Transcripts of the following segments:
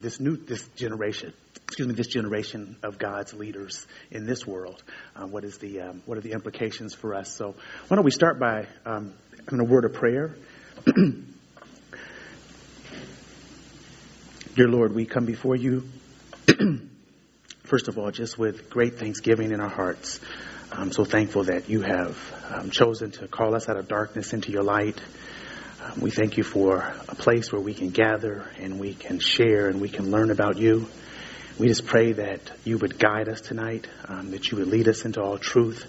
this new this generation excuse me this generation of god's leaders in this world uh, what is the um, what are the implications for us? So why don't we start by um, in a word of prayer? Dear lord we come before you first of all just with great thanksgiving in our hearts. I'm so thankful that you have um, chosen to call us out of darkness into your light. um, we thank you for a place where we can gather and we can share and we can learn about you. We just pray that you would guide us tonight, um, that you would lead us into all truth.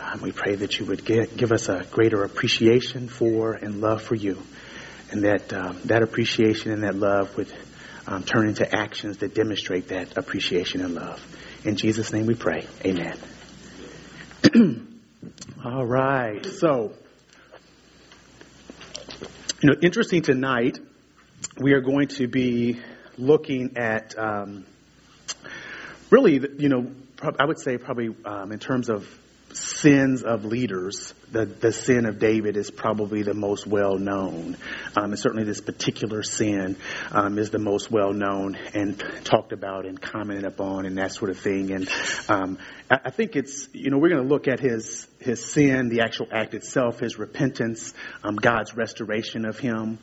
Um, we pray that you would get, give us a greater appreciation for and love for you, and that um, that appreciation and that love would um, turn into actions that demonstrate that appreciation and love. In Jesus' name we pray. Amen. all right. So. You know, interesting tonight, we are going to be looking at um, really, you know, I would say probably um, in terms of sins of leaders, the, the sin of David is probably the most well known. Um, and certainly this particular sin um, is the most well known and talked about and commented upon and that sort of thing. And um, I, I think it's, you know, we're going to look at his, his sin, the actual act itself, his repentance, um, God's restoration of him.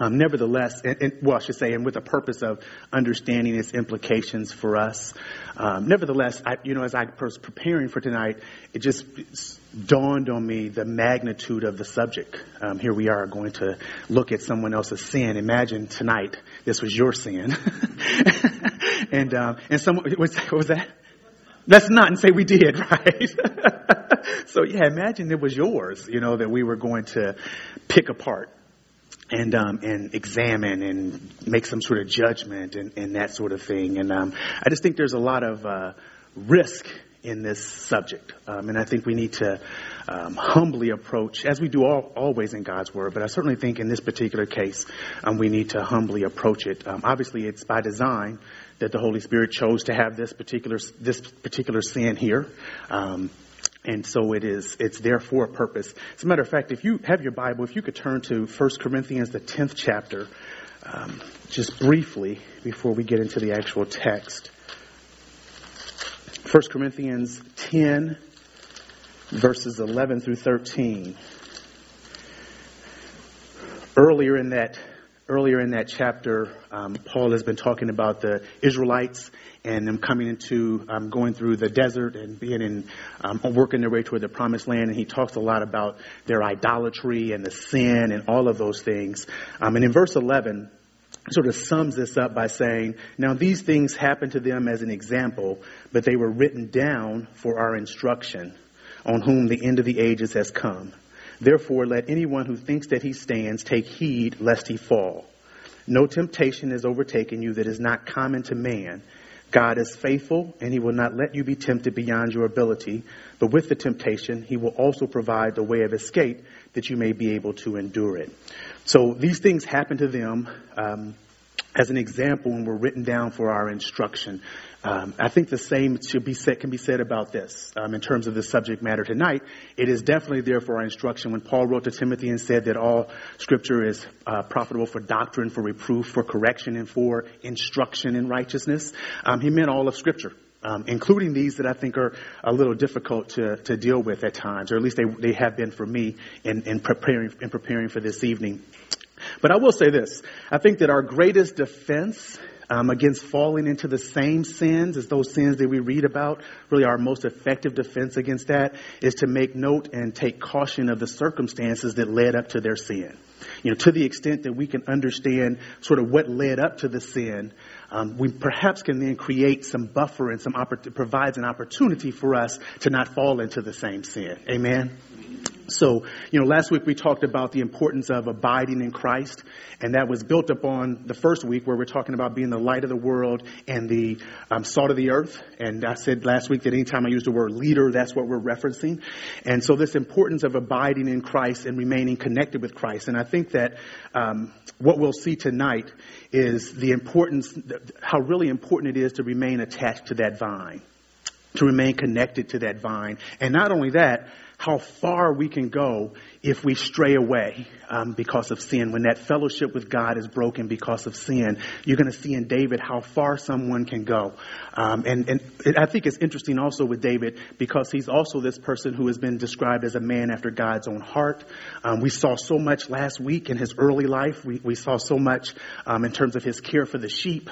Um, nevertheless, and, and, well, I should say, and with the purpose of understanding its implications for us. Um, nevertheless, I, you know, as I was preparing for tonight, it just dawned on me the magnitude of the subject. Um, here we are going to look at someone else's sin. Imagine tonight this was your sin, and um, and someone what was that? Let's not and say we did, right? so yeah, imagine it was yours, you know, that we were going to pick apart and um, and examine and make some sort of judgment and, and that sort of thing. And um, I just think there's a lot of uh, risk in this subject, um, and I think we need to um, humbly approach, as we do all, always in God's Word. But I certainly think in this particular case, um, we need to humbly approach it. Um, obviously, it's by design that the Holy Spirit chose to have this particular this particular sin here. And so it is, it's there for a purpose. As a matter of fact, if you have your Bible, if you could turn to 1 Corinthians, the 10th chapter, um, just briefly before we get into the actual text. 1 Corinthians 10, verses 11 through 13. Earlier in that earlier in that chapter, um, Paul has been talking about the Israelites and them coming into, um, going through the desert and being in, um, working their way toward the promised land. And he talks a lot about their idolatry and the sin and all of those things. Um, and in verse 11, sort of sums this up by saying, Now these things happened to them as an example, but they were written down for our instruction, on whom the end of the ages has come. Therefore, let anyone who thinks that he stands take heed lest he fall. No temptation has overtaken you that is not common to man. God is faithful, and he will not let you be tempted beyond your ability. But with the temptation, he will also provide the way of escape that you may be able to endure it. So these things happen to them. Um, as an example and were written down for our instruction. Um, I think the same be said, can be said about this um, in terms of the subject matter tonight. It is definitely there for our instruction. When Paul wrote to Timothy and said that all Scripture is uh, profitable for doctrine, for reproof, for correction, and for instruction in righteousness, um, he meant all of Scripture. Um, including these that I think are a little difficult to, to deal with at times, or at least they, they have been for me in, in preparing in preparing for this evening. But I will say this. I think that our greatest defense um, against falling into the same sins as those sins that we read about, really our most effective defense against that is to make note and take caution of the circumstances that led up to their sin. You know, to the extent that we can understand sort of what led up to the sin, um, we perhaps can then create some buffer and some provides an opportunity for us to not fall into the same sin. Amen. So, you know, last week we talked about the importance of abiding in Christ, and that was built upon the first week where we're talking about being the light of the world and the um, salt of the earth. And I said last week that anytime I use the word leader, that's what we're referencing. And so this importance of abiding in Christ and remaining connected with Christ. And I think that um, what we'll see tonight is the importance, how really important it is to remain attached to that vine, to remain connected to that vine. And not only that, how far we can go if we stray away um, because of sin. When that fellowship with God is broken because of sin, you're going to see in David how far someone can go. Um, and, and I think it's interesting also with David because he's also this person who has been described as a man after God's own heart. Um, we saw so much last week in his early life. We, we saw so much um, in terms of his care for the sheep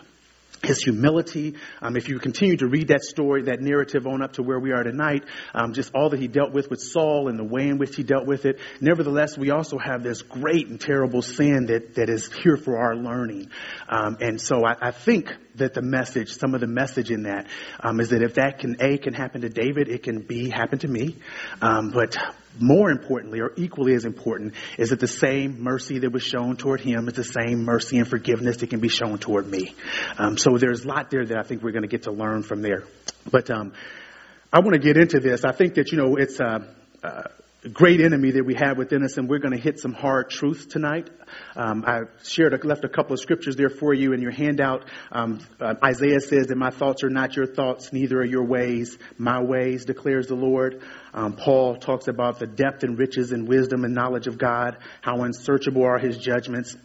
his humility. Um, if you continue to read that story, that narrative on up to where we are tonight, um, just all that he dealt with with Saul and the way in which he dealt with it. Nevertheless, we also have this great and terrible sin that, that is here for our learning. Um, and so I, I, think that the message, some of the message in that, um, is that if that can, A, can happen to David, it can B, happen to me. Um, but more importantly, or equally as important, is that the same mercy that was shown toward him is the same mercy and forgiveness that can be shown toward me. Um, so there's a lot there that I think we're going to get to learn from there. But um, I want to get into this. I think that you know it's a, a great enemy that we have within us, and we're going to hit some hard truths tonight. Um, I shared, left a couple of scriptures there for you in your handout. Um, uh, Isaiah says that my thoughts are not your thoughts, neither are your ways my ways, declares the Lord. Um, Paul talks about the depth and riches and wisdom and knowledge of God, how unsearchable are his judgments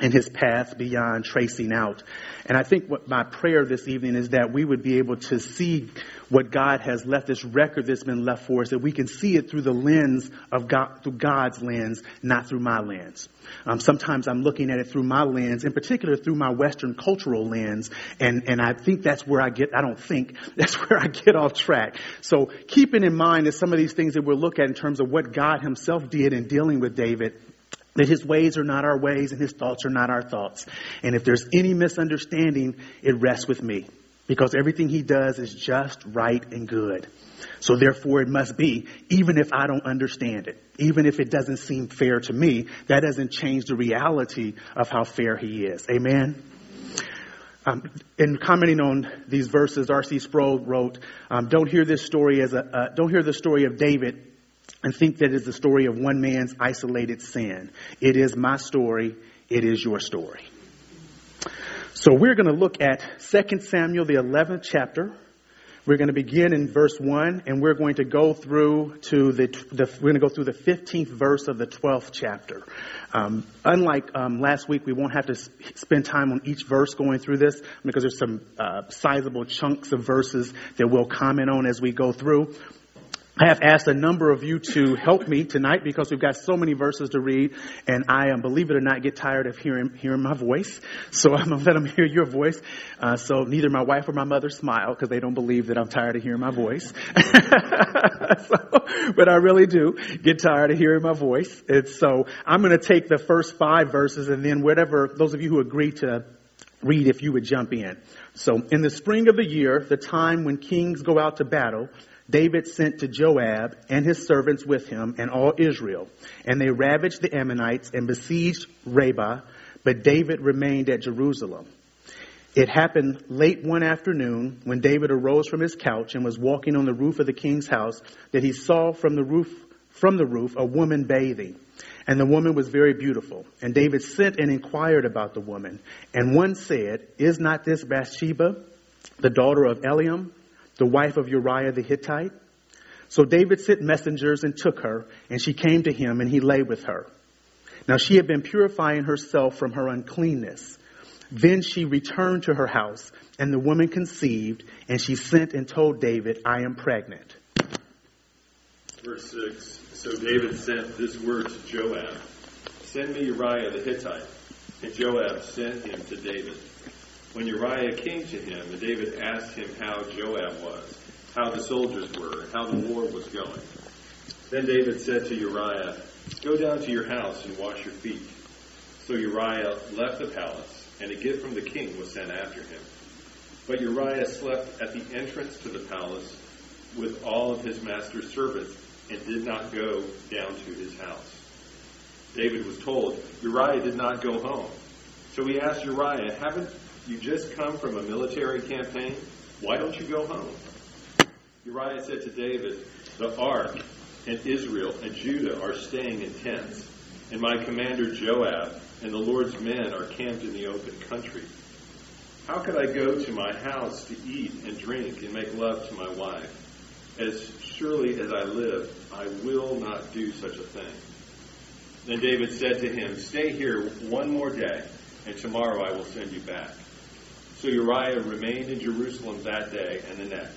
and his path beyond tracing out. And I think what my prayer this evening is that we would be able to see what God has left, this record that's been left for us, that we can see it through the lens of God, through God's lens, not through my lens. Um, sometimes I'm looking at it through my lens, in particular through my Western cultural lens, and, and I think that's where I get, I don't think, that's where I get off track. So keeping in mind that some of these things that we'll look at in terms of what God himself did in dealing with David, that his ways are not our ways and his thoughts are not our thoughts. And if there's any misunderstanding, it rests with me because everything he does is just right and good. So therefore it must be, even if I don't understand it, even if it doesn't seem fair to me, that doesn't change the reality of how fair he is. Amen. Um, in commenting on these verses, R.C. Sproul wrote, um, "Don't hear this story as a uh, don't hear the story of David and think that it's the story of one man's isolated sin. It is my story. It is your story. So we're going to look at 2 Samuel, the 11th chapter. We're going to begin in verse 1 and we're going to go through to the, the we're going to go through the 15th verse of the 12th chapter. Um, unlike um, last week, we won't have to spend time on each verse going through this because there's some uh, sizable chunks of verses that we'll comment on as we go through. I have asked a number of you to help me tonight because we've got so many verses to read, and I, um, believe it or not, get tired of hearing hearing my voice. So I'm gonna let them hear your voice. Uh, so neither my wife or my mother smile because they don't believe that I'm tired of hearing my voice. so, but I really do get tired of hearing my voice. And so I'm going to take the first five verses, and then whatever those of you who agree to read, if you would jump in. So in the spring of the year, the time when kings go out to battle. David sent to Joab and his servants with him and all Israel, and they ravaged the Ammonites and besieged Rabbah, but David remained at Jerusalem. It happened late one afternoon when David arose from his couch and was walking on the roof of the king's house that he saw from the roof from the roof a woman bathing. And the woman was very beautiful. And David sent and inquired about the woman. And one said, Is not this Bathsheba, the daughter of Eliam, the wife of Uriah the Hittite. So David sent messengers and took her, and she came to him, and he lay with her. Now she had been purifying herself from her uncleanness. Then she returned to her house, and the woman conceived, and she sent and told David, I am pregnant. Verse 6 So David sent this word to Joab Send me Uriah the Hittite. And Joab sent him to David. When Uriah came to him, and David asked him how Joab was, how the soldiers were, how the war was going. Then David said to Uriah, Go down to your house and wash your feet. So Uriah left the palace, and a gift from the king was sent after him. But Uriah slept at the entrance to the palace with all of his master's servants and did not go down to his house. David was told, Uriah did not go home. So he asked Uriah, Haven't you just come from a military campaign. Why don't you go home? Uriah said to David, The ark and Israel and Judah are staying in tents, and my commander Joab and the Lord's men are camped in the open country. How could I go to my house to eat and drink and make love to my wife? As surely as I live, I will not do such a thing. Then David said to him, Stay here one more day, and tomorrow I will send you back. So Uriah remained in Jerusalem that day and the next.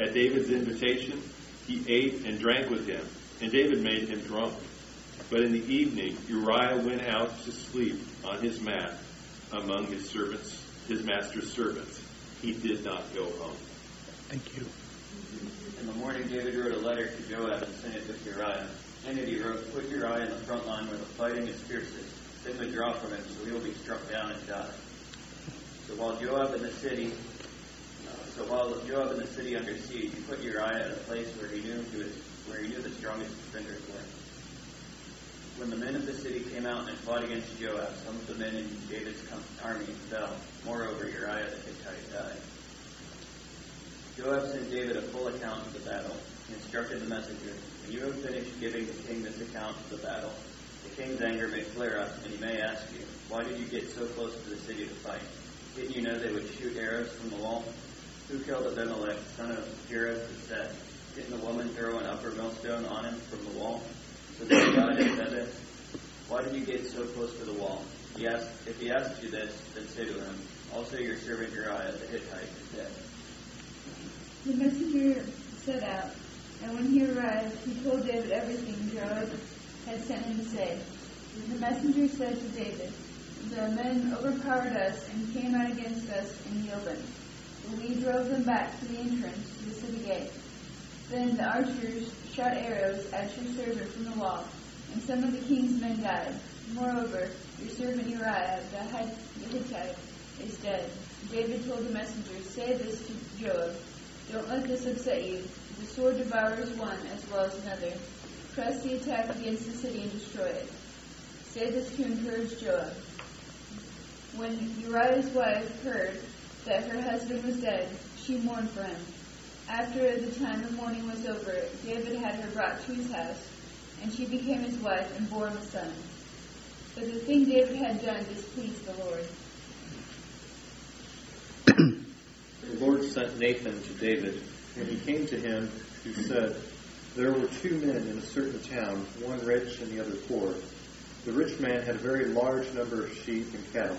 At David's invitation, he ate and drank with him, and David made him drunk. But in the evening, Uriah went out to sleep on his mat among his servants, his master's servants. He did not go home. Thank you. In the morning, David wrote a letter to Joab and sent it to Uriah. In it, he wrote, Put Uriah in the front line where the fighting is fiercest. Then withdraw from him, so he will be struck down and die. So while Joab in the city, so while Joab in the city under siege, he put Uriah at a place where he knew he was, where he knew the strongest defenders were. When the men of the city came out and fought against Joab, some of the men in David's army fell. Moreover, Uriah the Hittite died. Joab sent David a full account of the battle. He instructed the messenger, When you have finished giving the king this account of the battle, the king's anger may flare up, and he may ask you, Why did you get so close to the city to fight? Didn't you know they would shoot arrows from the wall? Who killed Abimelech, son of Jerah, said, Didn't the woman throw an upper millstone on him from the wall? So then God said it. Why did you get so close to the wall? He asked, if he asks you this, then say to him, Also your servant Uriah the Hittite is dead. The messenger set out, and when he arrived, he told David everything Joab had sent him to say. The messenger said to David, The men overpowered us and came out against us in the open. We drove them back to the entrance to the city gate. Then the archers shot arrows at your servant from the wall, and some of the king's men died. Moreover, your servant Uriah the Hittite is dead. David told the messenger, Say this to Joab. Don't let this upset you. The sword devours one as well as another. Press the attack against the city and destroy it. Say this to encourage Joab. When Uriah's wife heard that her husband was dead, she mourned for him. After the time of mourning was over, David had her brought to his house, and she became his wife and bore him a son. But the thing David had done displeased the Lord. the Lord sent Nathan to David, and he came to him, who said, There were two men in a certain town, one rich and the other poor. The rich man had a very large number of sheep and cattle,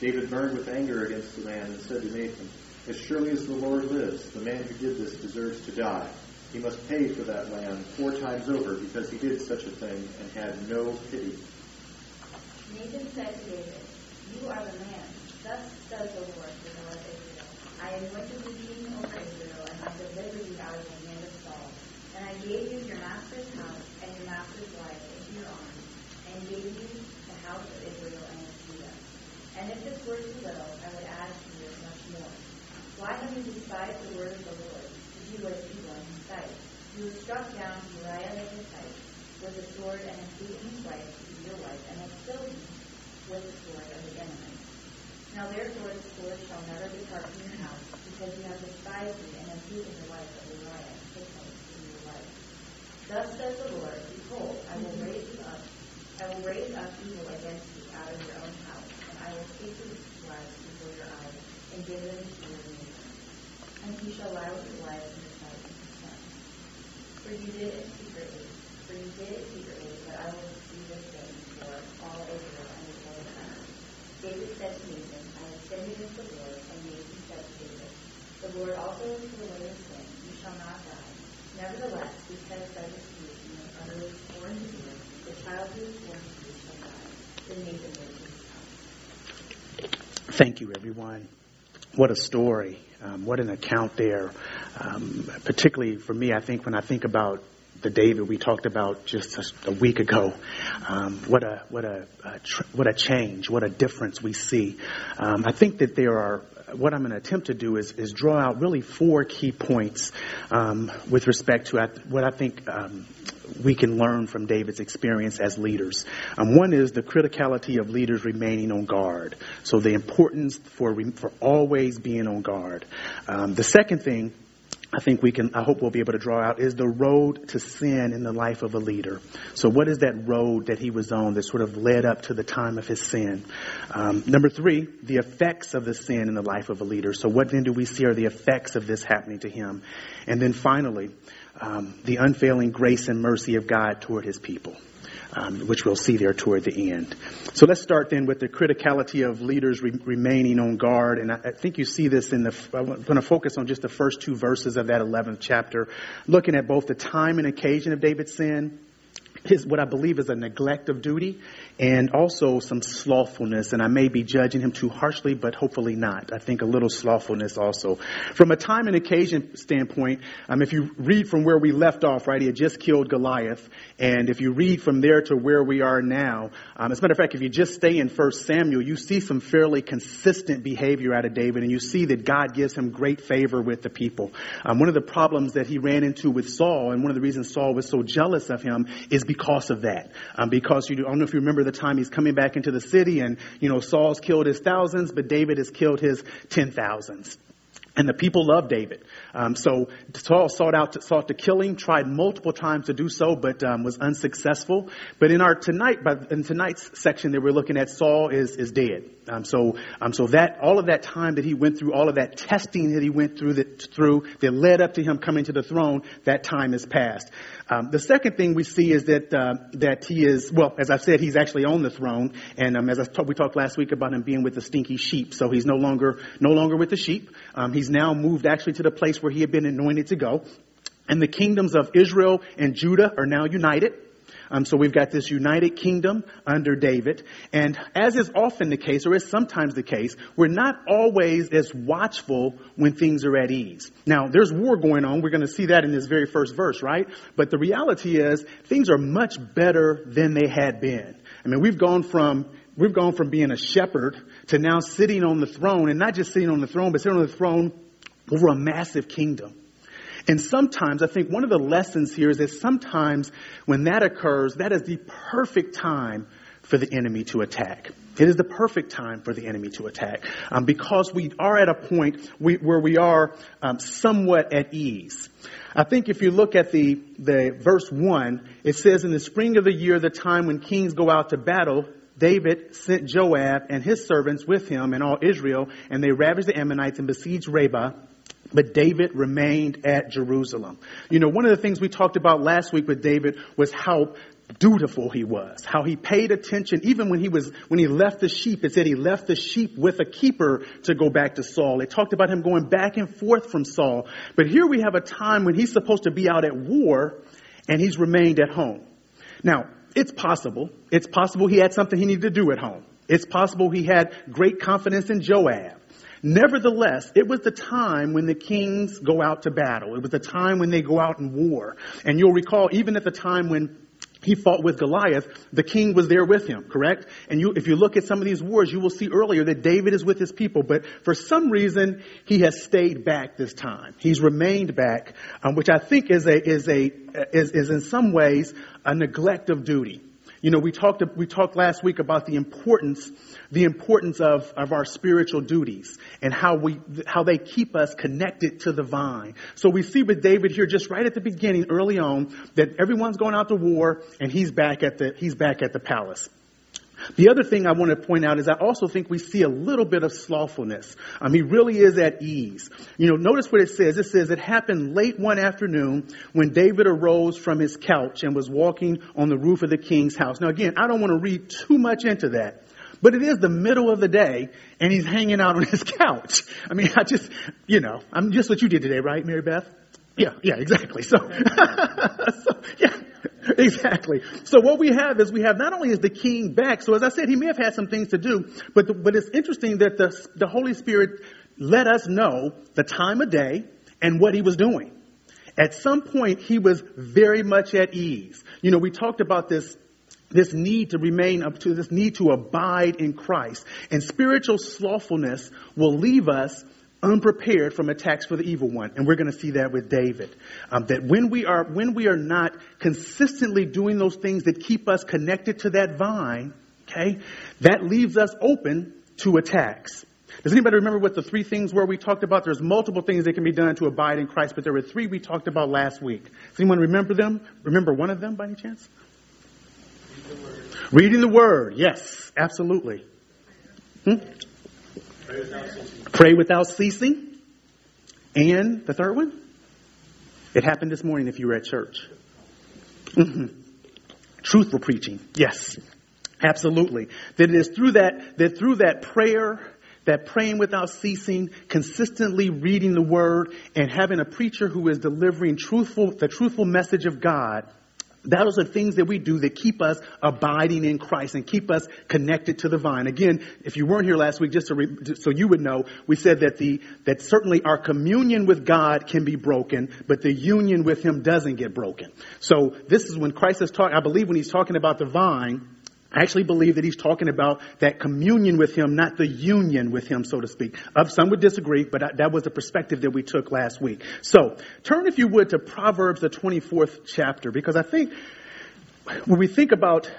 David burned with anger against the man and said to Nathan, As surely as the Lord lives, the man who did this deserves to die. He must pay for that land four times over because he did such a thing and had no pity. Nathan said to David, You are the man. Thus says the Lord, the God of Israel. I anointed you king over Israel, and I delivered you out of the hand of Saul. And I gave you your master's house and your master's wife into your arms, and gave you the house of Israel. And if this were too little, I would add to you much more. Why have you despised the word of the Lord do what is evil in his sight? You have struck down Uriah the Hittite with the sword and have taken his wife to be your wife, and have killed him with the sword of the enemy. Now therefore the sword shall never depart from your house, because you have despised me and have taken the wife of Uriah the Hittite to be your wife. Thus says the Lord, Behold, I will raise you up, I will raise up evil against you out of your own house, before your eyes, and give them to your neighbor. And he shall lie with your wives in the sight of his sons. For you did it secretly, for you did it secretly, but I will do this thing for all Israel and the sons. David said to Nathan, I have sinned against the Lord, and Nathan said to David, The Lord also has put away your sin, you shall not die. Nevertheless, because by this deed you have utterly sworn to it, the child who is born to you shall die. Then Nathan his house. Thank you, everyone. What a story. Um, what an account there. Um, particularly for me, I think when I think about the David we talked about just a, a week ago, um, what a what a, a tr- what a change, what a difference we see. Um, I think that there are what I'm going to attempt to do is, is draw out really four key points um, with respect to what I think um, we can learn from David's experience as leaders. Um, one is the criticality of leaders remaining on guard. So the importance for for always being on guard. Um, the second thing I think we can, I hope we'll be able to draw out is the road to sin in the life of a leader. So what is that road that he was on that sort of led up to the time of his sin? Um, number three, the effects of the sin in the life of a leader. So what then do we see are the effects of this happening to him? And then finally, um, the unfailing grace and mercy of God toward his people um, which we'll see there toward the end. So let's start then with the criticality of leaders re- remaining on guard. And I, I, think you see this in the, I'm going to focus on just the first two verses of that 11th chapter, looking at both the time and occasion of David's sin his what I believe is a neglect of duty and also some slothfulness. And I may be judging him too harshly, but hopefully not. I think a little slothfulness also. From a time and occasion standpoint, um, if you read from where we left off, right, he had just killed Goliath. And if you read from there to where we are now, um, as a matter of fact, if you just stay in First Samuel, you see some fairly consistent behavior out of David, and you see that God gives him great favor with the people. Um, one of the problems that he ran into with Saul, and one of the reasons Saul was so jealous of him, is because of that. Um, because you do, I don't know if you remember the time he's coming back into the city and, you know, Saul's killed his thousands, but David has killed his ten thousands. And the people love David. Um, so Saul sought out to, sought to kill him, tried multiple times to do so, but um, was unsuccessful. But in our tonight, in tonight's section that we're looking at, Saul is is dead. Um, so um, so that all of that time that he went through, all of that testing that he went through that through that led up to him coming to the throne, that time is past. Um, the second thing we see is that uh, that he is well, as I said, he's actually on the throne, and um, as I talk, we talked last week about him being with the stinky sheep. So he's no longer no longer with the sheep. He's now moved actually to the place where he had been anointed to go, and the kingdoms of Israel and Judah are now united. Um, so we've got this united kingdom under David. And as is often the case, or is sometimes the case, we're not always as watchful when things are at ease. Now, there's war going on. We're going to see that in this very first verse, right? But the reality is things are much better than they had been. I mean, we've gone from we've gone from being a shepherd to now sitting on the throne, and not just sitting on the throne, but sitting on the throne over a massive kingdom. And sometimes, I think one of the lessons here is that sometimes when that occurs, that is the perfect time for the enemy to attack. It is the perfect time for the enemy to attack um, because we are at a point we, where we are um, somewhat at ease. I think if you look at the, the verse 1, it says, In the spring of the year, the time when kings go out to battle, David sent Joab and his servants with him and all Israel, and they ravaged the Ammonites and besieged Rabbah. But David remained at Jerusalem. You know, one of the things we talked about last week with David was how dutiful he was, how he paid attention even when he was, when he left the sheep, it said he left the sheep with a keeper to go back to Saul. It talked about him going back and forth from Saul. But here we have a time when he's supposed to be out at war and he's remained at home. Now, it's possible. It's possible he had something he needed to do at home. It's possible he had great confidence in Joab. Nevertheless, it was the time when the kings go out to battle. It was the time when they go out in war. And you'll recall, even at the time when he fought with Goliath, the king was there with him, correct? And you, if you look at some of these wars, you will see earlier that David is with his people, but for some reason, he has stayed back this time. He's remained back, um, which I think is a, is a, is, is in some ways a neglect of duty. You know, we talked, we talked last week about the importance, the importance of, of our spiritual duties and how we, how they keep us connected to the vine. So we see with David here just right at the beginning, early on, that everyone's going out to war and he's back at the, he's back at the palace. The other thing I want to point out is I also think we see a little bit of slothfulness. Um, he really is at ease. You know, notice what it says. It says it happened late one afternoon when David arose from his couch and was walking on the roof of the king's house. Now again, I don't want to read too much into that. But it is the middle of the day and he's hanging out on his couch. I mean, I just, you know, I'm just what you did today, right, Mary Beth? Yeah, yeah, exactly. So, so yeah, exactly. So what we have is we have not only is the king back. So as I said, he may have had some things to do, but the, but it's interesting that the the Holy Spirit let us know the time of day and what he was doing. At some point, he was very much at ease. You know, we talked about this this need to remain up to this need to abide in Christ. And spiritual slothfulness will leave us unprepared from attacks for the evil one. And we're going to see that with David. Um, that when we are, when we are not consistently doing those things that keep us connected to that vine, okay, that leaves us open to attacks. Does anybody remember what the three things were we talked about? There's multiple things that can be done to abide in Christ, but there were three we talked about last week. Does anyone remember them? Remember one of them by any chance? Reading the Word. Reading the Word. Yes, absolutely. Hmm? Pray without ceasing. And the third one? It happened this morning if you were at church. Mm-hmm. Truthful preaching. Yes. Absolutely. That it is through that, that through that prayer, that praying without ceasing, consistently reading the word, and having a preacher who is delivering truthful, the truthful message of God, those are things that we do that keep us abiding in Christ and keep us connected to the vine. Again, if you weren't here last week, just re, so you would know, we said that the that certainly our communion with God can be broken, but the union with Him doesn't get broken. So this is when Christ is talking. I believe when He's talking about the vine, I actually believe that he's talking about that communion with him, not the union with him, so to speak. Some would disagree, but that was the perspective that we took last week. So, turn if you would to Proverbs, the 24th chapter, because I think when we think about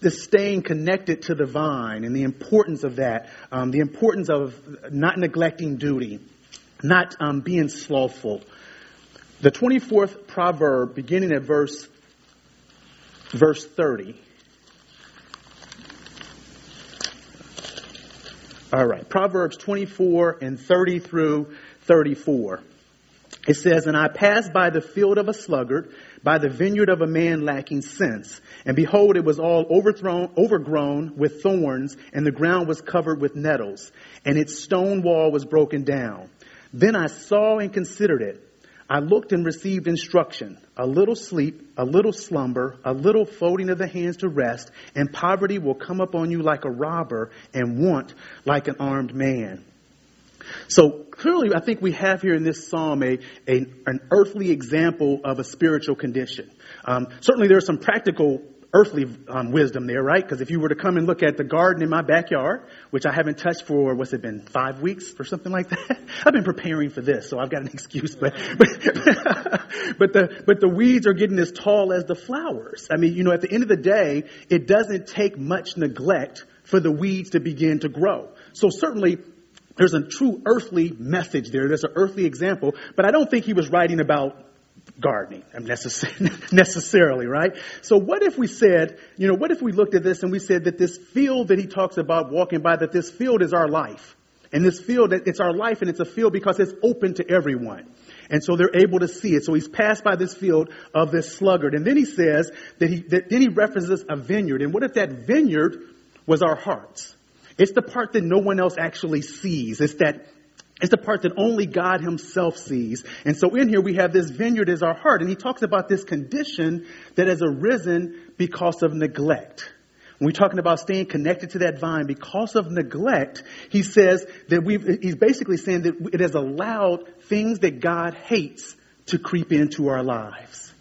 this staying connected to the vine and the importance of that, um, the importance of not neglecting duty, not um, being slothful. The 24th proverb, beginning at verse verse 30. All right. Proverbs 24 and 30 through 34. It says, And I passed by the field of a sluggard, by the vineyard of a man lacking sense. And behold, it was all overthrown, overgrown with thorns, and the ground was covered with nettles, and its stone wall was broken down. Then I saw and considered it. I looked and received instruction, a little sleep, a little slumber, a little folding of the hands to rest, and poverty will come upon you like a robber and want like an armed man. So clearly, I think we have here in this psalm a, a an earthly example of a spiritual condition. Um, certainly, there are some practical earthly um, wisdom there, right? Because if you were to come and look at the garden in my backyard, which I haven't touched for, what's it been, five weeks or something like that? I've been preparing for this, so I've got an excuse, but, but, but the, but the weeds are getting as tall as the flowers. I mean, you know, at the end of the day, it doesn't take much neglect for the weeds to begin to grow. So certainly, there's a true earthly message there. There's an earthly example, but I don't think he was writing about gardening um, necessarily, right? So what if we said, you know, what if we looked at this and we said that this field that he talks about walking by, that this field is our life. And this field, it's our life and it's a field because it's open to everyone. And so they're able to see it. So he's passed by this field of this sluggard. And then he says that he, that then he references a vineyard. And what if that vineyard was our hearts? It's the part that no one else actually sees. It's that it's the part that only God himself sees. And so in here we have this vineyard as our heart. And he talks about this condition that has arisen because of neglect. When we're talking about staying connected to that vine because of neglect, he says that we've, he's basically saying that it has allowed things that God hates to creep into our lives.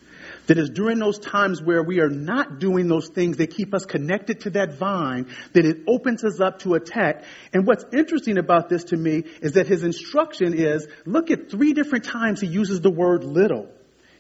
That is during those times where we are not doing those things that keep us connected to that vine, that it opens us up to attack. And what's interesting about this to me is that his instruction is look at three different times he uses the word little.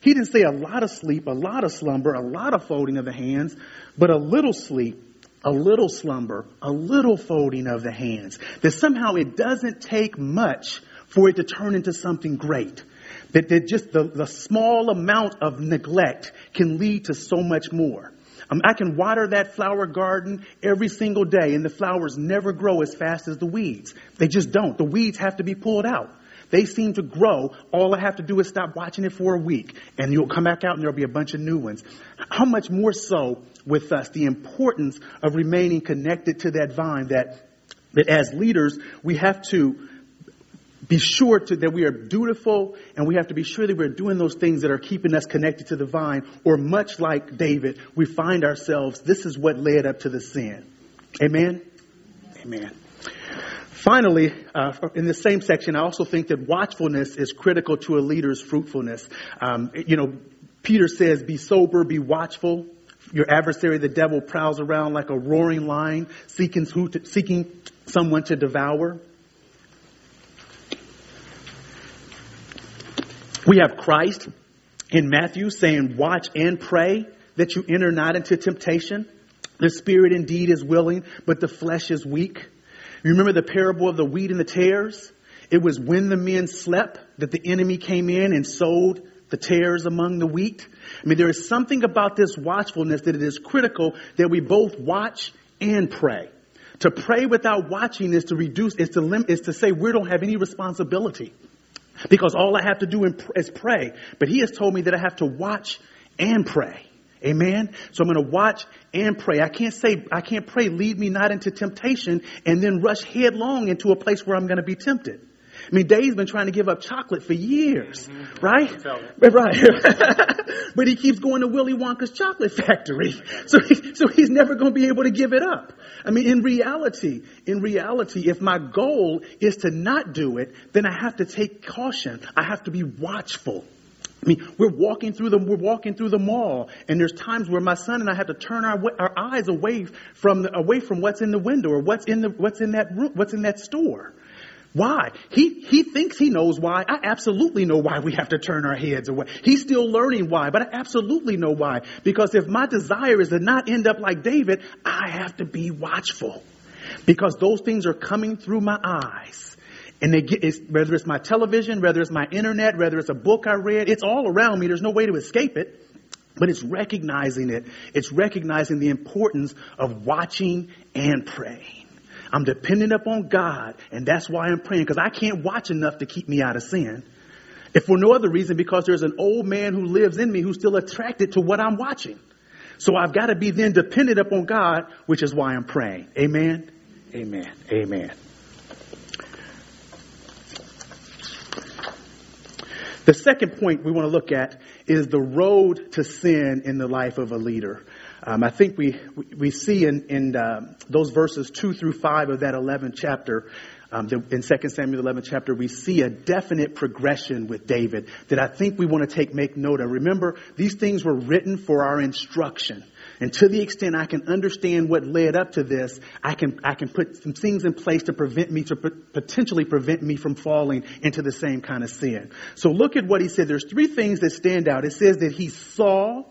He didn't say a lot of sleep, a lot of slumber, a lot of folding of the hands, but a little sleep, a little slumber, a little folding of the hands. That somehow it doesn't take much for it to turn into something great. That, that just the, the small amount of neglect can lead to so much more. Um, I can water that flower garden every single day and the flowers never grow as fast as the weeds. They just don't. The weeds have to be pulled out. They seem to grow. All I have to do is stop watching it for a week and you'll come back out and there'll be a bunch of new ones. How much more so with us, the importance of remaining connected to that vine that, that as leaders, we have to be sure to, that we are dutiful and we have to be sure that we're doing those things that are keeping us connected to the vine or much like David, we find ourselves, this is what led up to the sin. Amen? Amen. Finally, uh, in the same section, I also think that watchfulness is critical to a leader's fruitfulness. Um, you know, Peter says, be sober, be watchful. your adversary, the devil, prowls around like a roaring lion, seeking, to, seeking someone to devour. We have Christ in Matthew saying, watch and pray that you enter not into temptation. The spirit indeed is willing, but the flesh is weak. You remember the parable of the wheat and the tares? It was when the men slept that the enemy came in and sowed the tares among the wheat. I mean, there is something about this watchfulness that it is critical that we both watch and pray. To pray without watching is to reduce, is to limit, is to say we don't have any responsibility. Because all I have to do is pray. But he has told me that I have to watch and pray. Amen. So I'm going to watch and pray. I can't say, I can't pray, lead me not into temptation and then rush headlong into a place where I'm going to be tempted. I mean, Dave's been trying to give up chocolate for years, mm-hmm. right? Right. but he keeps going to Willy Wonka's chocolate factory. So, he, so he's never going to be able to give it up. I mean, in reality, in reality, if my goal is to not do it, then I have to take caution. I have to be watchful. I mean, we're walking through the we're walking through the mall, and there's times where my son and I have to turn our our eyes away from the, away from what's in the window or what's in the what's in that room, what's in that store. Why? He, he thinks he knows why. I absolutely know why we have to turn our heads away. He's still learning why, but I absolutely know why. Because if my desire is to not end up like David, I have to be watchful. Because those things are coming through my eyes. And they get, it's, whether it's my television, whether it's my internet, whether it's a book I read, it's all around me. There's no way to escape it. But it's recognizing it. It's recognizing the importance of watching and praying. I'm dependent upon God, and that's why I'm praying, because I can't watch enough to keep me out of sin. If for no other reason, because there's an old man who lives in me who's still attracted to what I'm watching. So I've got to be then dependent upon God, which is why I'm praying. Amen. Amen. Amen. The second point we want to look at is the road to sin in the life of a leader. Um, I think we we see in in uh, those verses two through five of that 11th chapter. Um, in 2 Samuel 11 chapter, we see a definite progression with David that I think we want to take make note of. Remember, these things were written for our instruction. And to the extent I can understand what led up to this, I can, I can put some things in place to prevent me, to potentially prevent me from falling into the same kind of sin. So look at what he said. There's three things that stand out. It says that he saw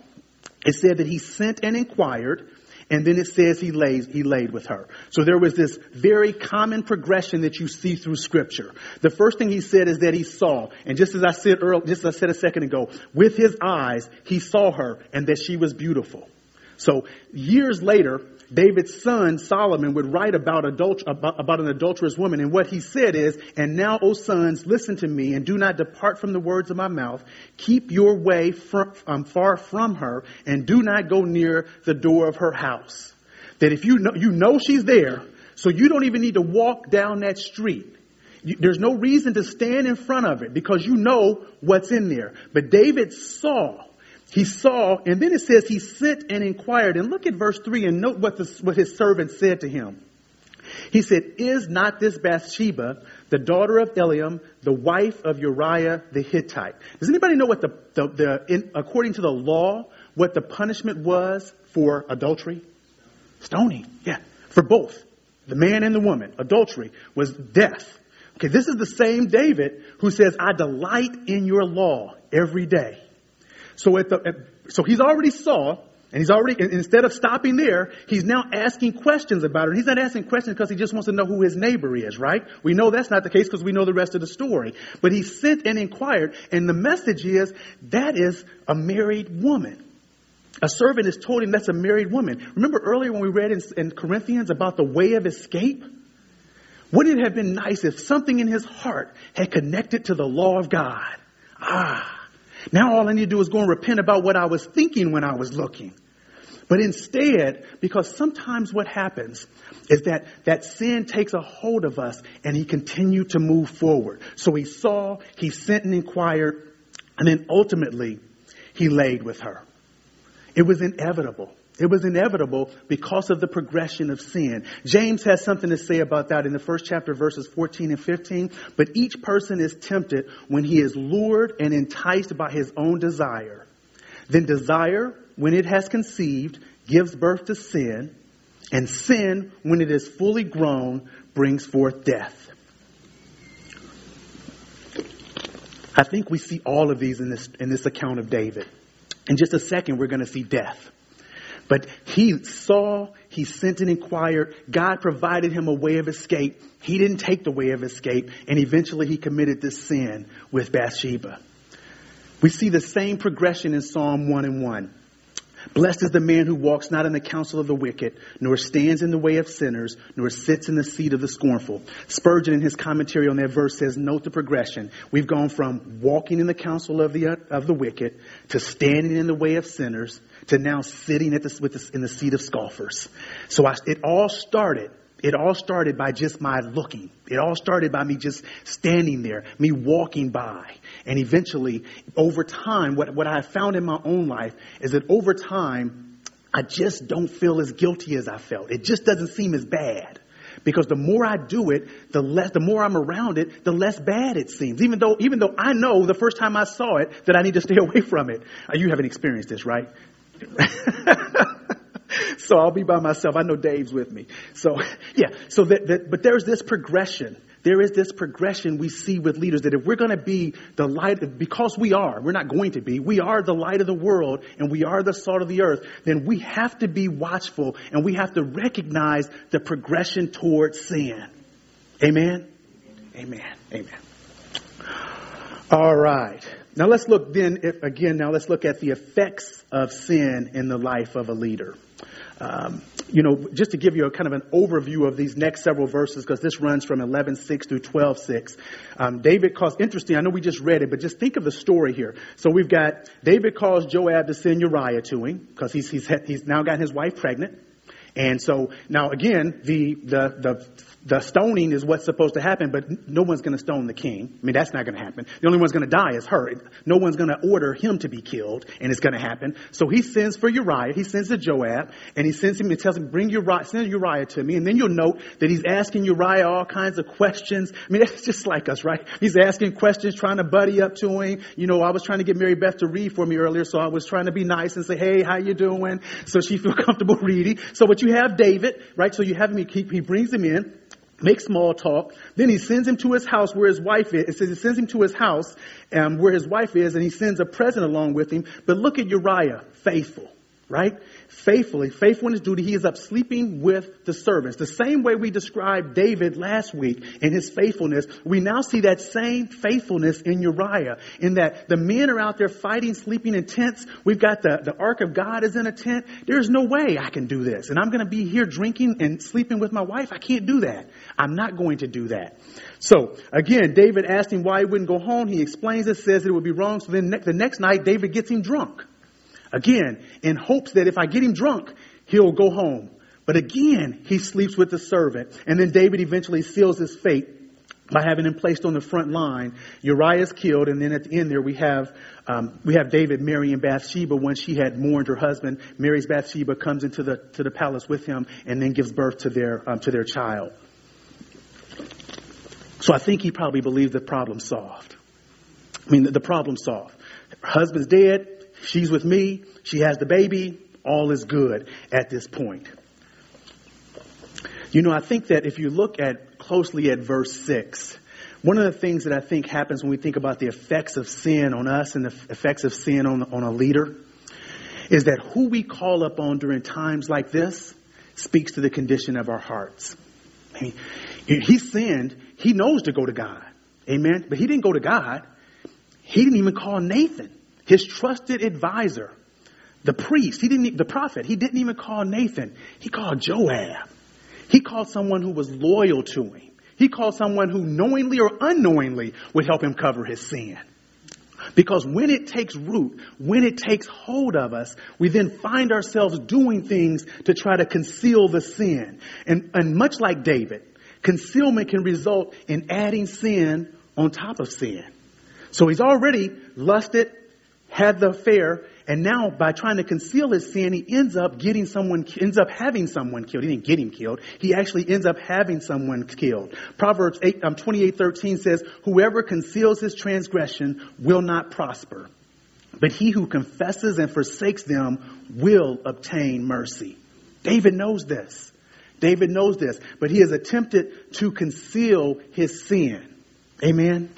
it said that he sent and inquired, and then it says he laid, he laid with her. So there was this very common progression that you see through scripture. The first thing he said is that he saw, and just as I said earlier, just as I said a second ago, with his eyes, he saw her and that she was beautiful. So years later, David's son Solomon would write about, adult, about, about, an adulterous woman. And what he said is, And now, O sons, listen to me and do not depart from the words of my mouth. Keep your way from, um, far from her and do not go near the door of her house. That if you know, you know she's there, so you don't even need to walk down that street. There's no reason to stand in front of it because you know what's in there. But David saw he saw, and then it says he sent and inquired. And look at verse 3 and note what, the, what his servant said to him. He said, Is not this Bathsheba, the daughter of Eliam, the wife of Uriah the Hittite? Does anybody know what the, the, the in, according to the law, what the punishment was for adultery? Stoning. Yeah. For both. The man and the woman. Adultery was death. Okay, this is the same David who says, I delight in your law every day. So at the, at, so he's already saw, and he's already, instead of stopping there, he's now asking questions about it. He's not asking questions because he just wants to know who his neighbor is, right? We know that's not the case because we know the rest of the story. But he sent and inquired, and the message is, that is a married woman. A servant has told him that's a married woman. Remember earlier when we read in, in Corinthians about the way of escape? Wouldn't it have been nice if something in his heart had connected to the law of God? Ah, now all I need to do is go and repent about what I was thinking when I was looking. But instead, because sometimes what happens is that that sin takes a hold of us and he continued to move forward. So he saw, he sent and inquired, and then ultimately he laid with her. It was inevitable. It was inevitable because of the progression of sin. James has something to say about that in the first chapter, verses 14 and 15. But each person is tempted when he is lured and enticed by his own desire. Then desire, when it has conceived, gives birth to sin, and sin, when it is fully grown, brings forth death. I think we see all of these in this, in this account of David. In just a second, we're going to see death. But he saw, he sent and inquired. God provided him a way of escape. He didn't take the way of escape, and eventually he committed this sin with Bathsheba. We see the same progression in Psalm 1 and 1. Blessed is the man who walks not in the counsel of the wicked, nor stands in the way of sinners, nor sits in the seat of the scornful. Spurgeon, in his commentary on that verse, says, Note the progression. We've gone from walking in the counsel of the, of the wicked to standing in the way of sinners to now sitting at with the, in the seat of scoffers. So I, it all started it all started by just my looking. It all started by me just standing there, me walking by. And eventually, over time, what, what I found in my own life is that over time, I just don't feel as guilty as I felt. It just doesn't seem as bad. Because the more I do it, the less, the more I'm around it, the less bad it seems. Even though, even though I know the first time I saw it that I need to stay away from it. Uh, you haven't experienced this, right? so I'll be by myself. I know Dave's with me. So yeah, so that, that but there's this progression. There is this progression we see with leaders that if we're going to be the light, because we are, we're not going to be, we are the light of the world and we are the salt of the earth, then we have to be watchful and we have to recognize the progression towards sin. Amen? Amen. Amen. All right. Now let's look then, if, again, now let's look at the effects of sin in the life of a leader. Um, you know, just to give you a kind of an overview of these next several verses, because this runs from 11.6 through 12.6. Um, David calls, interesting, I know we just read it, but just think of the story here. So we've got, David calls Joab to send Uriah to him, because he's, he's, he's now got his wife pregnant. And so now again, the, the, the the stoning is what's supposed to happen, but no one's going to stone the king. I mean, that's not going to happen. The only one's going to die is her. No one's going to order him to be killed, and it's going to happen. So he sends for Uriah. He sends to Joab, and he sends him and tells him, bring Uriah, send Uriah to me. And then you'll note that he's asking Uriah all kinds of questions. I mean, that's just like us, right? He's asking questions, trying to buddy up to him. You know, I was trying to get Mary Beth to read for me earlier, so I was trying to be nice and say, hey, how you doing? So she feel comfortable reading. So what you have David, right? So you have him, he, he brings him in make small talk. Then he sends him to his house where his wife is. It says he sends him to his house um, where his wife is, and he sends a present along with him. But look at Uriah, faithful, right? Faithfully, faithful in his duty, he is up sleeping with the servants. The same way we described David last week in his faithfulness, we now see that same faithfulness in Uriah, in that the men are out there fighting, sleeping in tents. We've got the, the ark of God is in a tent. There's no way I can do this. And I'm going to be here drinking and sleeping with my wife. I can't do that. I'm not going to do that. So again, David asked him why he wouldn't go home. He explains it, says it would be wrong. So then the next night, David gets him drunk. Again, in hopes that if I get him drunk, he'll go home. But again, he sleeps with the servant. And then David eventually seals his fate by having him placed on the front line. Uriah is killed, and then at the end there we have um, we have David marrying Bathsheba when she had mourned her husband. Marries Bathsheba, comes into the to the palace with him, and then gives birth to their um, to their child. So I think he probably believed the problem solved. I mean, the, the problem solved. Her husband's dead. She's with me. She has the baby. All is good at this point. You know, I think that if you look at closely at verse 6, one of the things that I think happens when we think about the effects of sin on us and the effects of sin on, on a leader is that who we call upon during times like this speaks to the condition of our hearts. He, he sinned. He knows to go to God. Amen. But he didn't go to God. He didn't even call Nathan his trusted advisor, the priest, he didn't, the prophet, he didn't even call Nathan. He called Joab. He called someone who was loyal to him. He called someone who knowingly or unknowingly would help him cover his sin. Because when it takes root, when it takes hold of us, we then find ourselves doing things to try to conceal the sin. And, and much like David, concealment can result in adding sin on top of sin. So he's already lusted, had the affair, and now by trying to conceal his sin, he ends up getting someone, ends up having someone killed. He didn't get him killed. He actually ends up having someone killed. Proverbs 8, um, 28, 13 says, whoever conceals his transgression will not prosper. but he who confesses and forsakes them will obtain mercy. David knows this. David knows this, but he has attempted to conceal his sin. Amen.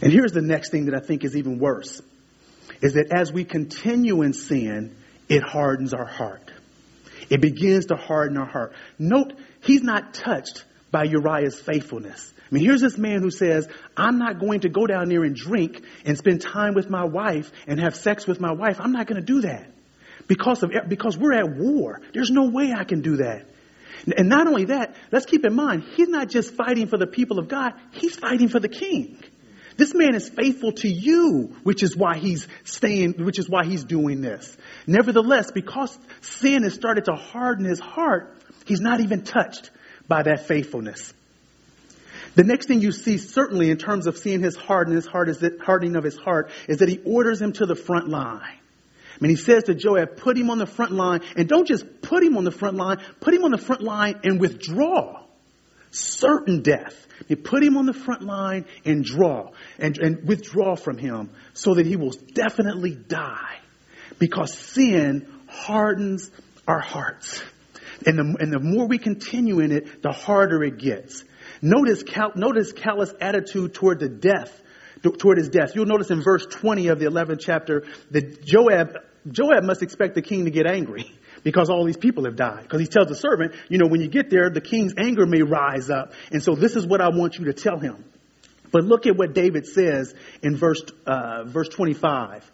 And here's the next thing that I think is even worse is that as we continue in sin, it hardens our heart. It begins to harden our heart. Note, he's not touched by Uriah's faithfulness. I mean, here's this man who says, I'm not going to go down there and drink and spend time with my wife and have sex with my wife. I'm not going to do that because of, because we're at war. There's no way I can do that. And not only that, let's keep in mind, he's not just fighting for the people of God, he's fighting for the king. This man is faithful to you, which is why he's staying, which is why he's doing this. Nevertheless, because sin has started to harden his heart, he's not even touched by that faithfulness. The next thing you see, certainly in terms of seeing his heart and his heart is hardening of his heart, is that he orders him to the front line. I mean, he says to Joab, put him on the front line, and don't just put him on the front line, put him on the front line and withdraw. Certain death. You put him on the front line and draw, and, and withdraw from him so that he will definitely die. Because sin hardens our hearts. And the, and the more we continue in it, the harder it gets. Notice, cal, notice callous attitude toward the death, toward his death. You'll notice in verse 20 of the 11th chapter that Joab, Joab must expect the king to get angry because all these people have died. Because he tells the servant, you know, when you get there, the king's anger may rise up. And so this is what I want you to tell him. But look at what David says in verse, uh, verse 25.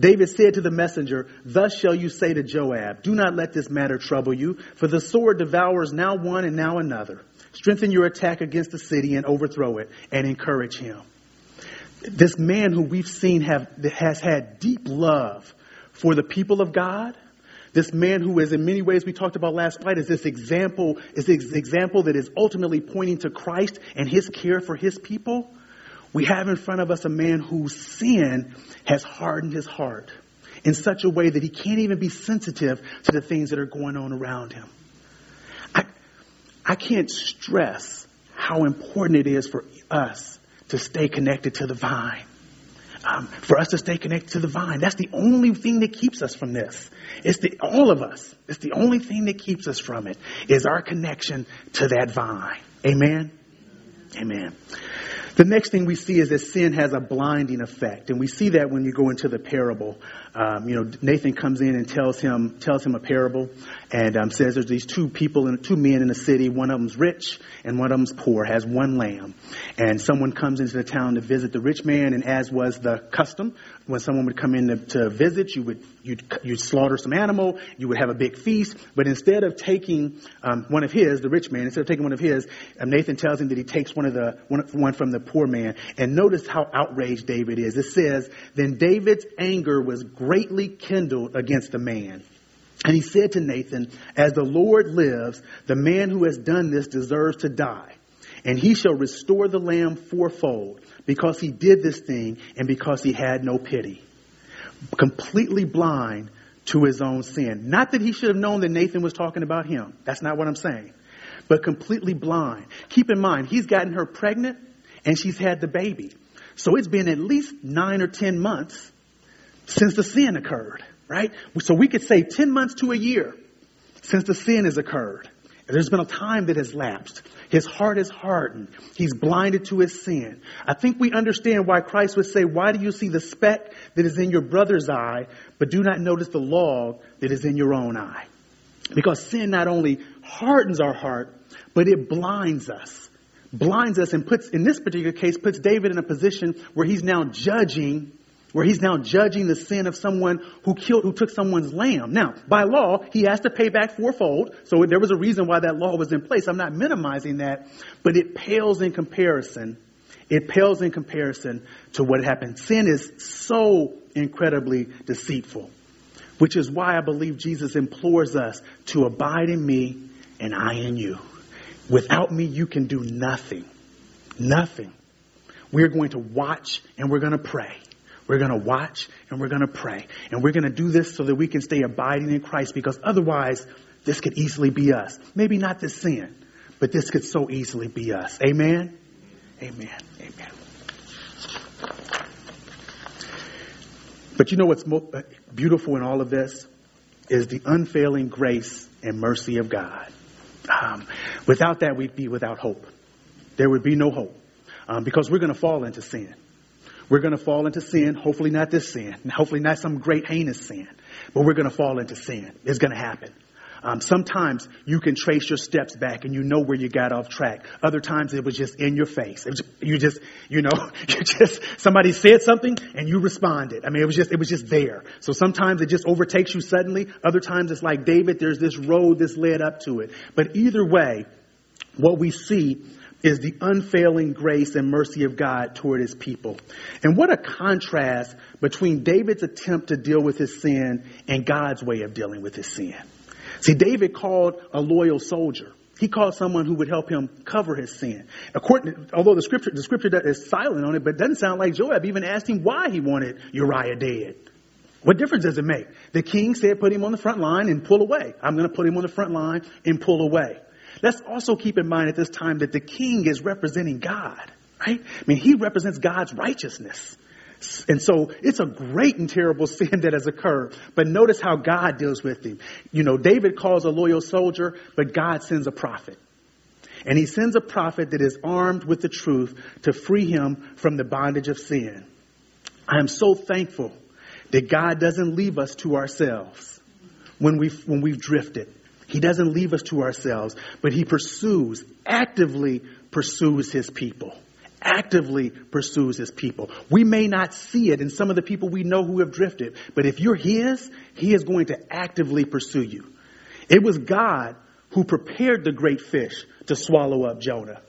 David said to the messenger, Thus shall you say to Joab, Do not let this matter trouble you, for the sword devours now one and now another. Strengthen your attack against the city and overthrow it and encourage him. This man who we've seen have, has had deep love for the people of God, this man who is in many ways we talked about last night is this example, is this example that is ultimately pointing to Christ and his care for his people. We have in front of us a man whose sin has hardened his heart in such a way that he can't even be sensitive to the things that are going on around him. I, I can't stress how important it is for us to stay connected to the vine. Um, for us to stay connected to the vine. That's the only thing that keeps us from this. It's the, all of us. It's the only thing that keeps us from it is our connection to that vine. Amen. Amen. The next thing we see is that sin has a blinding effect, and we see that when you go into the parable. Um, you know, Nathan comes in and tells him tells him a parable, and um, says there's these two people and two men in the city. One of them's rich and one of them's poor. Has one lamb, and someone comes into the town to visit the rich man, and as was the custom, when someone would come in to, to visit, you would you'd, you'd slaughter some animal, you would have a big feast. But instead of taking um, one of his, the rich man, instead of taking one of his, um, Nathan tells him that he takes one of the one, one from the poor man. And notice how outraged David is. It says, "Then David's anger was greatly kindled against the man." And he said to Nathan, As the Lord lives, the man who has done this deserves to die. And he shall restore the lamb fourfold because he did this thing and because he had no pity completely blind to his own sin. Not that he should have known that Nathan was talking about him. That's not what I'm saying. But completely blind. Keep in mind, he's gotten her pregnant and she's had the baby. So it's been at least nine or ten months since the sin occurred, right? So we could say 10 months to a year since the sin has occurred. There's been a time that has lapsed. His heart is hardened. He's blinded to his sin. I think we understand why Christ would say, why do you see the speck that is in your brother's eye, but do not notice the log that is in your own eye? Because sin not only hardens our heart, but it blinds us. Blinds us and puts, in this particular case, puts David in a position where he's now judging where he's now judging the sin of someone who killed, who took someone's lamb. Now, by law, he has to pay back fourfold. So there was a reason why that law was in place. I'm not minimizing that, but it pales in comparison. It pales in comparison to what happened. Sin is so incredibly deceitful, which is why I believe Jesus implores us to abide in me and I in you. Without me, you can do nothing. Nothing. We're going to watch and we're going to pray. We're going to watch and we're going to pray. And we're going to do this so that we can stay abiding in Christ because otherwise this could easily be us. Maybe not this sin, but this could so easily be us. Amen? Amen. Amen. But you know what's uh, beautiful in all of this is the unfailing grace and mercy of God. Um, without that, we'd be without hope. There would be no hope um, because we're going to fall into sin. We're going to fall into sin. Hopefully not this sin. Hopefully not some great heinous sin. But we're going to fall into sin. It's going to happen. Um, sometimes you can trace your steps back and you know where you got off track. Other times it was just in your face. Was, you just, you know, you just, somebody said something and you responded. I mean, it was just, it was just there. So sometimes it just overtakes you suddenly. Other times it's like David, there's this road that's led up to it. But either way, what we see is the unfailing grace and mercy of God toward his people. And what a contrast between David's attempt to deal with his sin and God's way of dealing with his sin. See, David called a loyal soldier. He called someone who would help him cover his sin. According, although the scripture, the scripture is silent on it, but it doesn't sound like Joab even asked him why he wanted Uriah dead. What difference does it make? The king said put him on the front line and pull away. I'm going to put him on the front line and pull away. Let's also keep in mind at this time that the king is representing God, right? I mean, he represents God's righteousness. And so it's a great and terrible sin that has occurred. But notice how God deals with him. You know, David calls a loyal soldier, but God sends a prophet. And he sends a prophet that is armed with the truth to free him from the bondage of sin. I am so thankful that God doesn't leave us to ourselves when we've, when we've drifted. He doesn't leave us to ourselves, but he pursues, actively pursues his people actively pursues his people. We may not see it in some of the people we know who have drifted, but if you're his, he is going to actively pursue you. It was God who prepared the great fish to swallow up Jonah.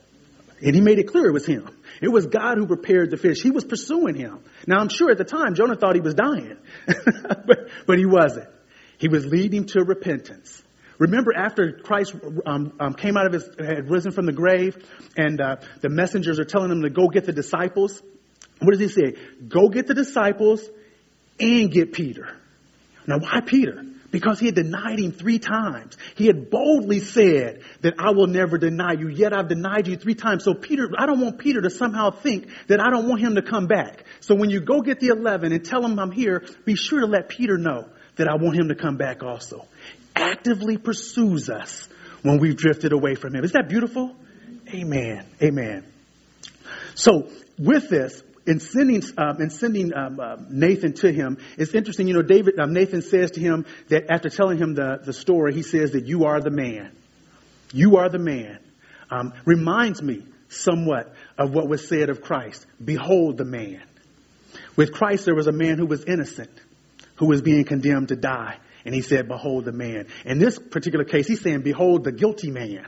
And he made it clear it was him. It was God who prepared the fish. He was pursuing him. Now I'm sure at the time Jonah thought he was dying, but, but he wasn't. He was leading to repentance. Remember after Christ um, um, came out of his, had risen from the grave, and uh, the messengers are telling him to go get the disciples. What does he say? Go get the disciples and get Peter. Now why Peter? Because he had denied him three times. He had boldly said that I will never deny you, yet I've denied you three times. So Peter, I don't want Peter to somehow think that I don't want him to come back. So when you go get the 11 and tell him I'm here, be sure to let Peter know that I want him to come back also actively pursues us when we've drifted away from Him. Is that beautiful? Amen. Amen. So with this, in sending, um, in sending um, uh, Nathan to him, it's interesting. You know, David, um, Nathan says to him that after telling him the, the story, he says that you are the man. You are the man. Um, reminds me somewhat of what was said of Christ. Behold the man. With Christ, there was a man who was innocent, who was being condemned to die. And he said, behold the man. In this particular case, he's saying, behold the guilty man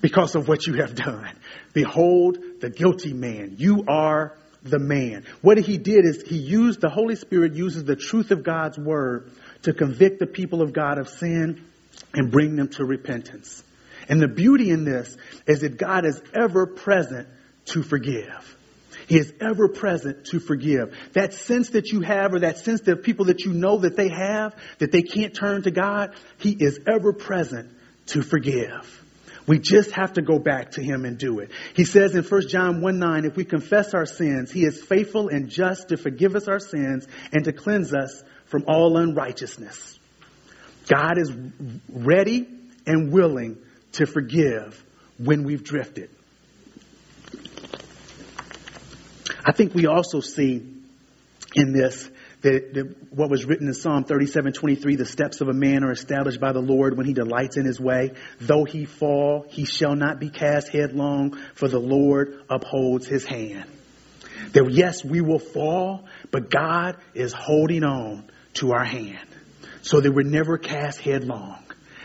because of what you have done. Behold the guilty man. You are the man. What he did is he used, the Holy Spirit uses the truth of God's word to convict the people of God of sin and bring them to repentance. And the beauty in this is that God is ever present to forgive. He is ever present to forgive. That sense that you have or that sense that people that you know that they have, that they can't turn to God, He is ever present to forgive. We just have to go back to Him and do it. He says in 1 John 1 9, if we confess our sins, He is faithful and just to forgive us our sins and to cleanse us from all unrighteousness. God is ready and willing to forgive when we've drifted. I think we also see in this that, that, what was written in Psalm 37, 23, the steps of a man are established by the Lord when he delights in his way. Though he fall, he shall not be cast headlong, for the Lord upholds his hand. That yes, we will fall, but God is holding on to our hand so that we're never cast headlong,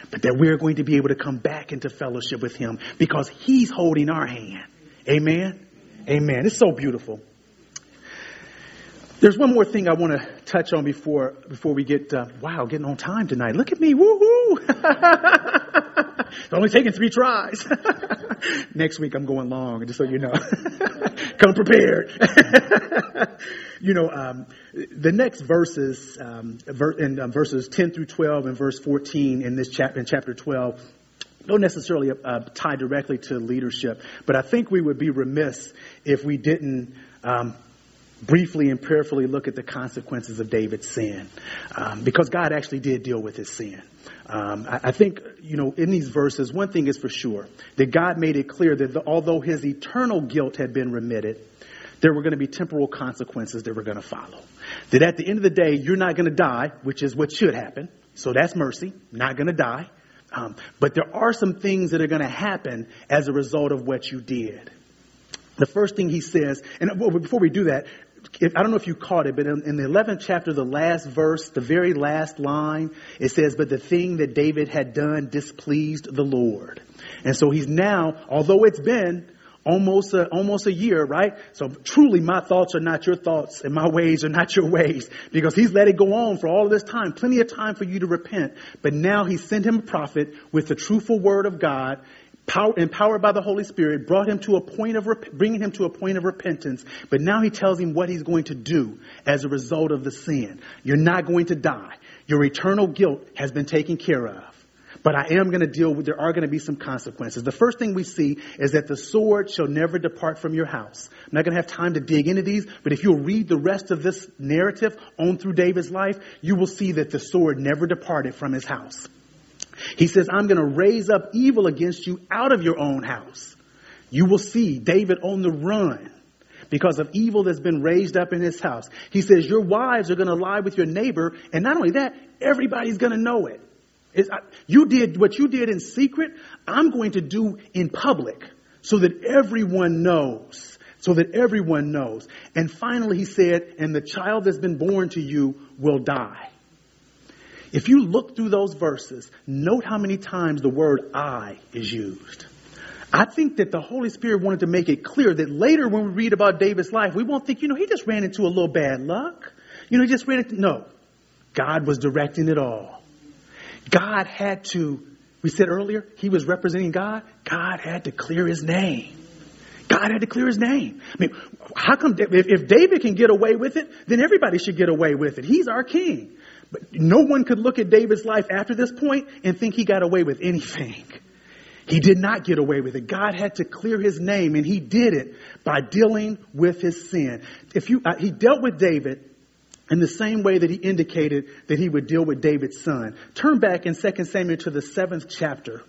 but that we're going to be able to come back into fellowship with him because he's holding our hand. Amen. Amen. It's so beautiful. There's one more thing I want to touch on before before we get uh, wow getting on time tonight. Look at me, woohoo! it's only taking three tries. Next week I'm going long, just so you know. Come prepared. you know, um, the next verses um, um, verses 10 through 12 and verse 14 in this chapter in chapter 12 don't necessarily uh, tie directly to leadership, but I think we would be remiss if we didn't um, briefly and prayerfully look at the consequences of David's sin, um, because God actually did deal with his sin. Um, I, I, think, you know, in these verses, one thing is for sure that God made it clear that the, although his eternal guilt had been remitted, there were going to be temporal consequences that were going to follow. That at the end of the day, you're not going to die, which is what should happen. So that's mercy. Not going to die. Um, but there are some things that are going to happen as a result of what you did. The first thing he says, and before we do that, I don't know if you caught it, but in, the 11th chapter, the last verse, the very last line, it says, But the thing that David had done displeased the Lord. And so he's now, although it's been almost a, almost a year, right? So truly my thoughts are not your thoughts and my ways are not your ways because he's let it go on for all this time, plenty of time for you to repent. But now he sent him a prophet with the truthful word of God Power, empowered by the Holy Spirit, brought him to a point of, bringing him to a point of repentance. But now he tells him what he's going to do as a result of the sin. You're not going to die. Your eternal guilt has been taken care of. But I am going to deal with, there are going to be some consequences. The first thing we see is that the sword shall never depart from your house. I'm not going to have time to dig into these, but if you'll read the rest of this narrative on through David's life, you will see that the sword never departed from his house. He says, I'm going to raise up evil against you out of your own house. You will see David on the run because of evil that's been raised up in his house. He says, Your wives are going to lie with your neighbor, and not only that, everybody's going to know it. I, you did what you did in secret, I'm going to do in public so that everyone knows. So that everyone knows. And finally, he said, And the child that's been born to you will die. If you look through those verses, note how many times the word I is used. I think that the Holy Spirit wanted to make it clear that later when we read about David's life, we won't think, you know, he just ran into a little bad luck. You know, he just ran into, no. God was directing it all. God had to, we said earlier, he was representing God. God had to clear his name. God had to clear his name. I mean, how come, if, David can get away with it, then everybody should get away with it. He's our king. But no one could look at David's life after this point and think he got away with anything. He did not get away with it. God had to clear his name and he did it by dealing with his sin. If you, uh, he dealt with David in the same way that he indicated that he would deal with David's son. Turn back in 2 Samuel to the seventh chapter.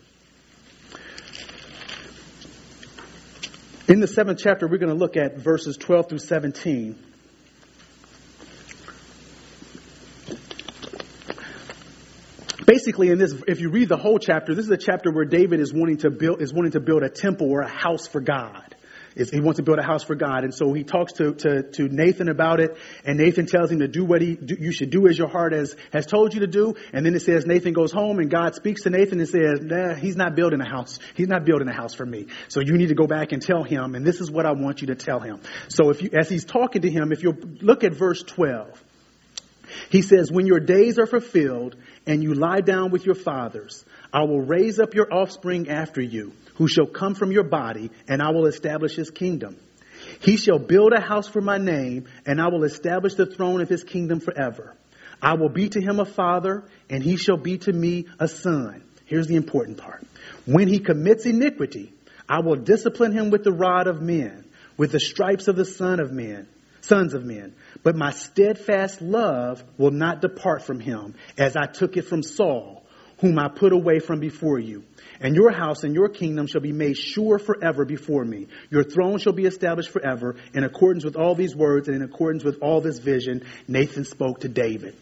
In the seventh chapter, we're going to look at verses 12 through 17. Basically in this, if you read the whole chapter, this is a chapter where David is wanting to build, is wanting to build a temple or a house for God. He wants to build a house for God. And so he talks to, to, to Nathan about it. And Nathan tells him to do what he, do, you should do as your heart has, has told you to do. And then it says Nathan goes home and God speaks to Nathan and says, nah, he's not building a house. He's not building a house for me. So you need to go back and tell him. And this is what I want you to tell him. So if you, as he's talking to him, if you look at verse 12, he says, when your days are fulfilled and you lie down with your fathers, I will raise up your offspring after you, who shall come from your body, and I will establish his kingdom. He shall build a house for my name, and I will establish the throne of his kingdom forever. I will be to him a father, and he shall be to me a son. Here's the important part. When he commits iniquity, I will discipline him with the rod of men, with the stripes of the son of men, sons of men. But my steadfast love will not depart from him, as I took it from Saul, whom I put away from before you. And your house and your kingdom shall be made sure forever before me. Your throne shall be established forever. In accordance with all these words and in accordance with all this vision, Nathan spoke to David.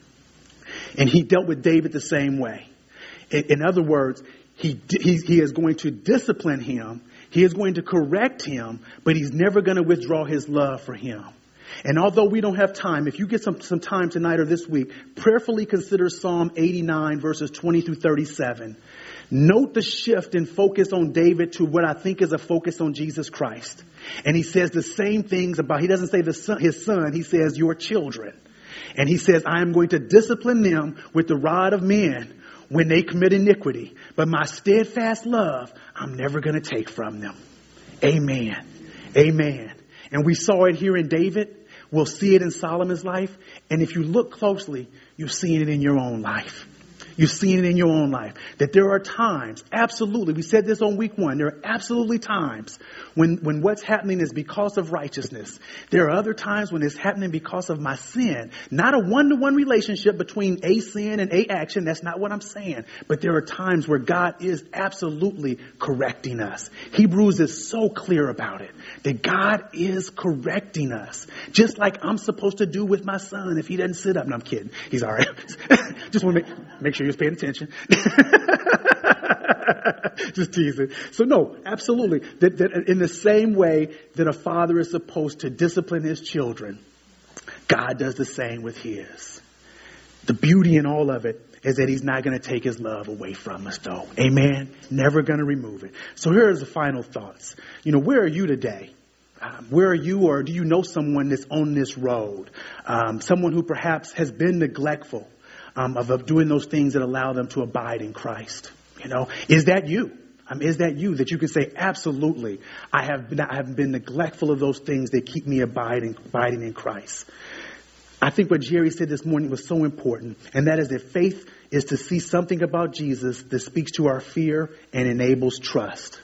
And he dealt with David the same way. In, other words, he, he, he is going to discipline him. He is going to correct him, but he's never going to withdraw his love for him. And although we don't have time, if you get some, some time tonight or this week, prayerfully consider Psalm 89 verses 20 through 37. Note the shift in focus on David to what I think is a focus on Jesus Christ. And he says the same things about, he doesn't say son, his son, he says your children. And he says, I am going to discipline them with the rod of men when they commit iniquity. But my steadfast love, I'm never going to take from them. Amen. Amen. And we saw it here in David. We'll see it in Solomon's life. And if you look closely, you're seeing it in your own life. You've seen it in your own life. That there are times, absolutely, we said this on week one, there are absolutely times when, when what's happening is because of righteousness. There are other times when it's happening because of my sin. Not a one-to-one relationship between a sin and a action. That's not what I'm saying. But there are times where God is absolutely correcting us. Hebrews is so clear about it. That God is correcting us. Just like I'm supposed to do with my son if he doesn't sit up. No, I'm kidding. He's alright. Just want to make, make sure you're paying attention. Just teasing. So no, absolutely. That, that in the same way that a father is supposed to discipline his children, God does the same with his. The beauty in all of it is that he's not going to take his love away from us though. Amen. Never going to remove it. So here are the final thoughts. You know, where are you today? Um, where are you or do you know someone that's on this road? Um, someone who perhaps has been neglectful um, of, of doing those things that allow them to abide in Christ. You know, is that you? Um, is that you that you can say, absolutely, I have been, I have been neglectful of those things that keep me abiding, abiding in Christ. I think what Jerry said this morning was so important, and that is that faith is to see something about Jesus that speaks to our fear and enables trust.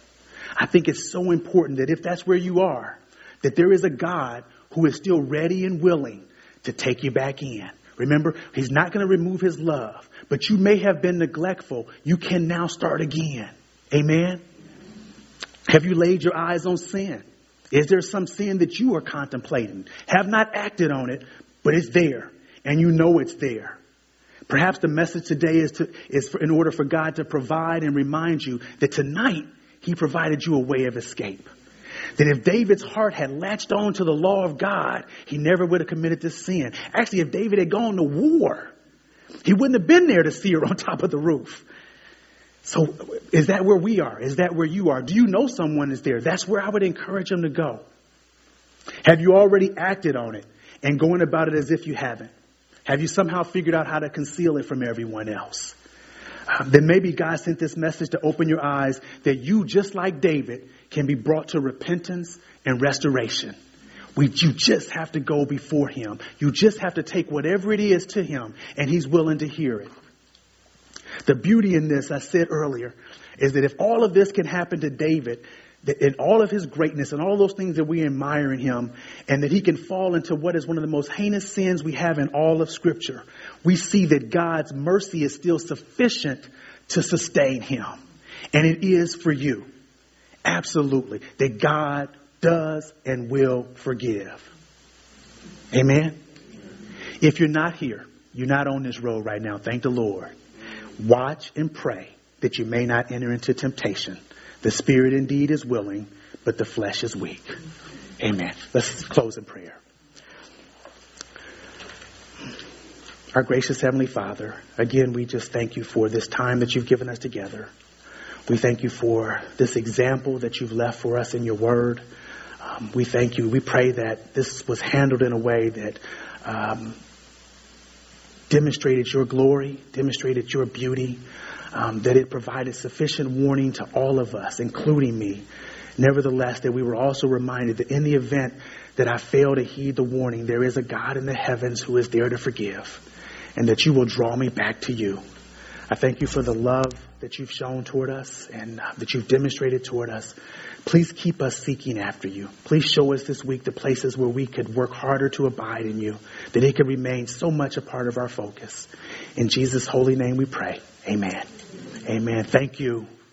I think it's so important that if that's where you are, that there is a God who is still ready and willing to take you back in. Remember, He's not going to remove His love, but you may have been neglectful. You can now start again. Amen. Have you laid your eyes on sin? Is there some sin that you are contemplating? Have not acted on it, but it's there, and you know it's there. Perhaps the message today is to is for, in order for God to provide and remind you that tonight He provided you a way of escape. That if David's heart had latched on to the law of God, he never would have committed this sin. Actually, if David had gone to war, he wouldn't have been there to see her on top of the roof. So is that where we are? Is that where you are? Do you know someone is there? That's where I would encourage them to go. Have you already acted on it and going about it as if you haven't? Have you somehow figured out how to conceal it from everyone else? Uh, then maybe God sent this message to open your eyes that you, just like David, can be brought to repentance and restoration. We, you just have to go before Him. You just have to take whatever it is to Him, and He's willing to hear it. The beauty in this, I said earlier, is that if all of this can happen to David, that in all of his greatness and all those things that we admire in him, and that he can fall into what is one of the most heinous sins we have in all of Scripture, we see that God's mercy is still sufficient to sustain him. And it is for you. Absolutely. That God does and will forgive. Amen. If you're not here, you're not on this road right now, thank the Lord. Watch and pray that you may not enter into temptation. The spirit indeed is willing, but the flesh is weak. Amen. Let's close in prayer. Our gracious Heavenly Father, again, we just thank you for this time that you've given us together. We thank you for this example that you've left for us in your word. Um, we thank you. We pray that this was handled in a way that um, demonstrated your glory, demonstrated your beauty, um, that it provided sufficient warning to all of us, including me. Nevertheless, that we were also reminded that in the event that I fail to heed the warning, there is a God in the heavens who is there to forgive, and that you will draw me back to you. I thank you for the love that you've shown toward us and uh, that you've demonstrated toward us. Please keep us seeking after you. Please show us this week the places where we could work harder to abide in you, that it could remain so much a part of our focus. In Jesus' holy name we pray. Amen. Amen. Thank you.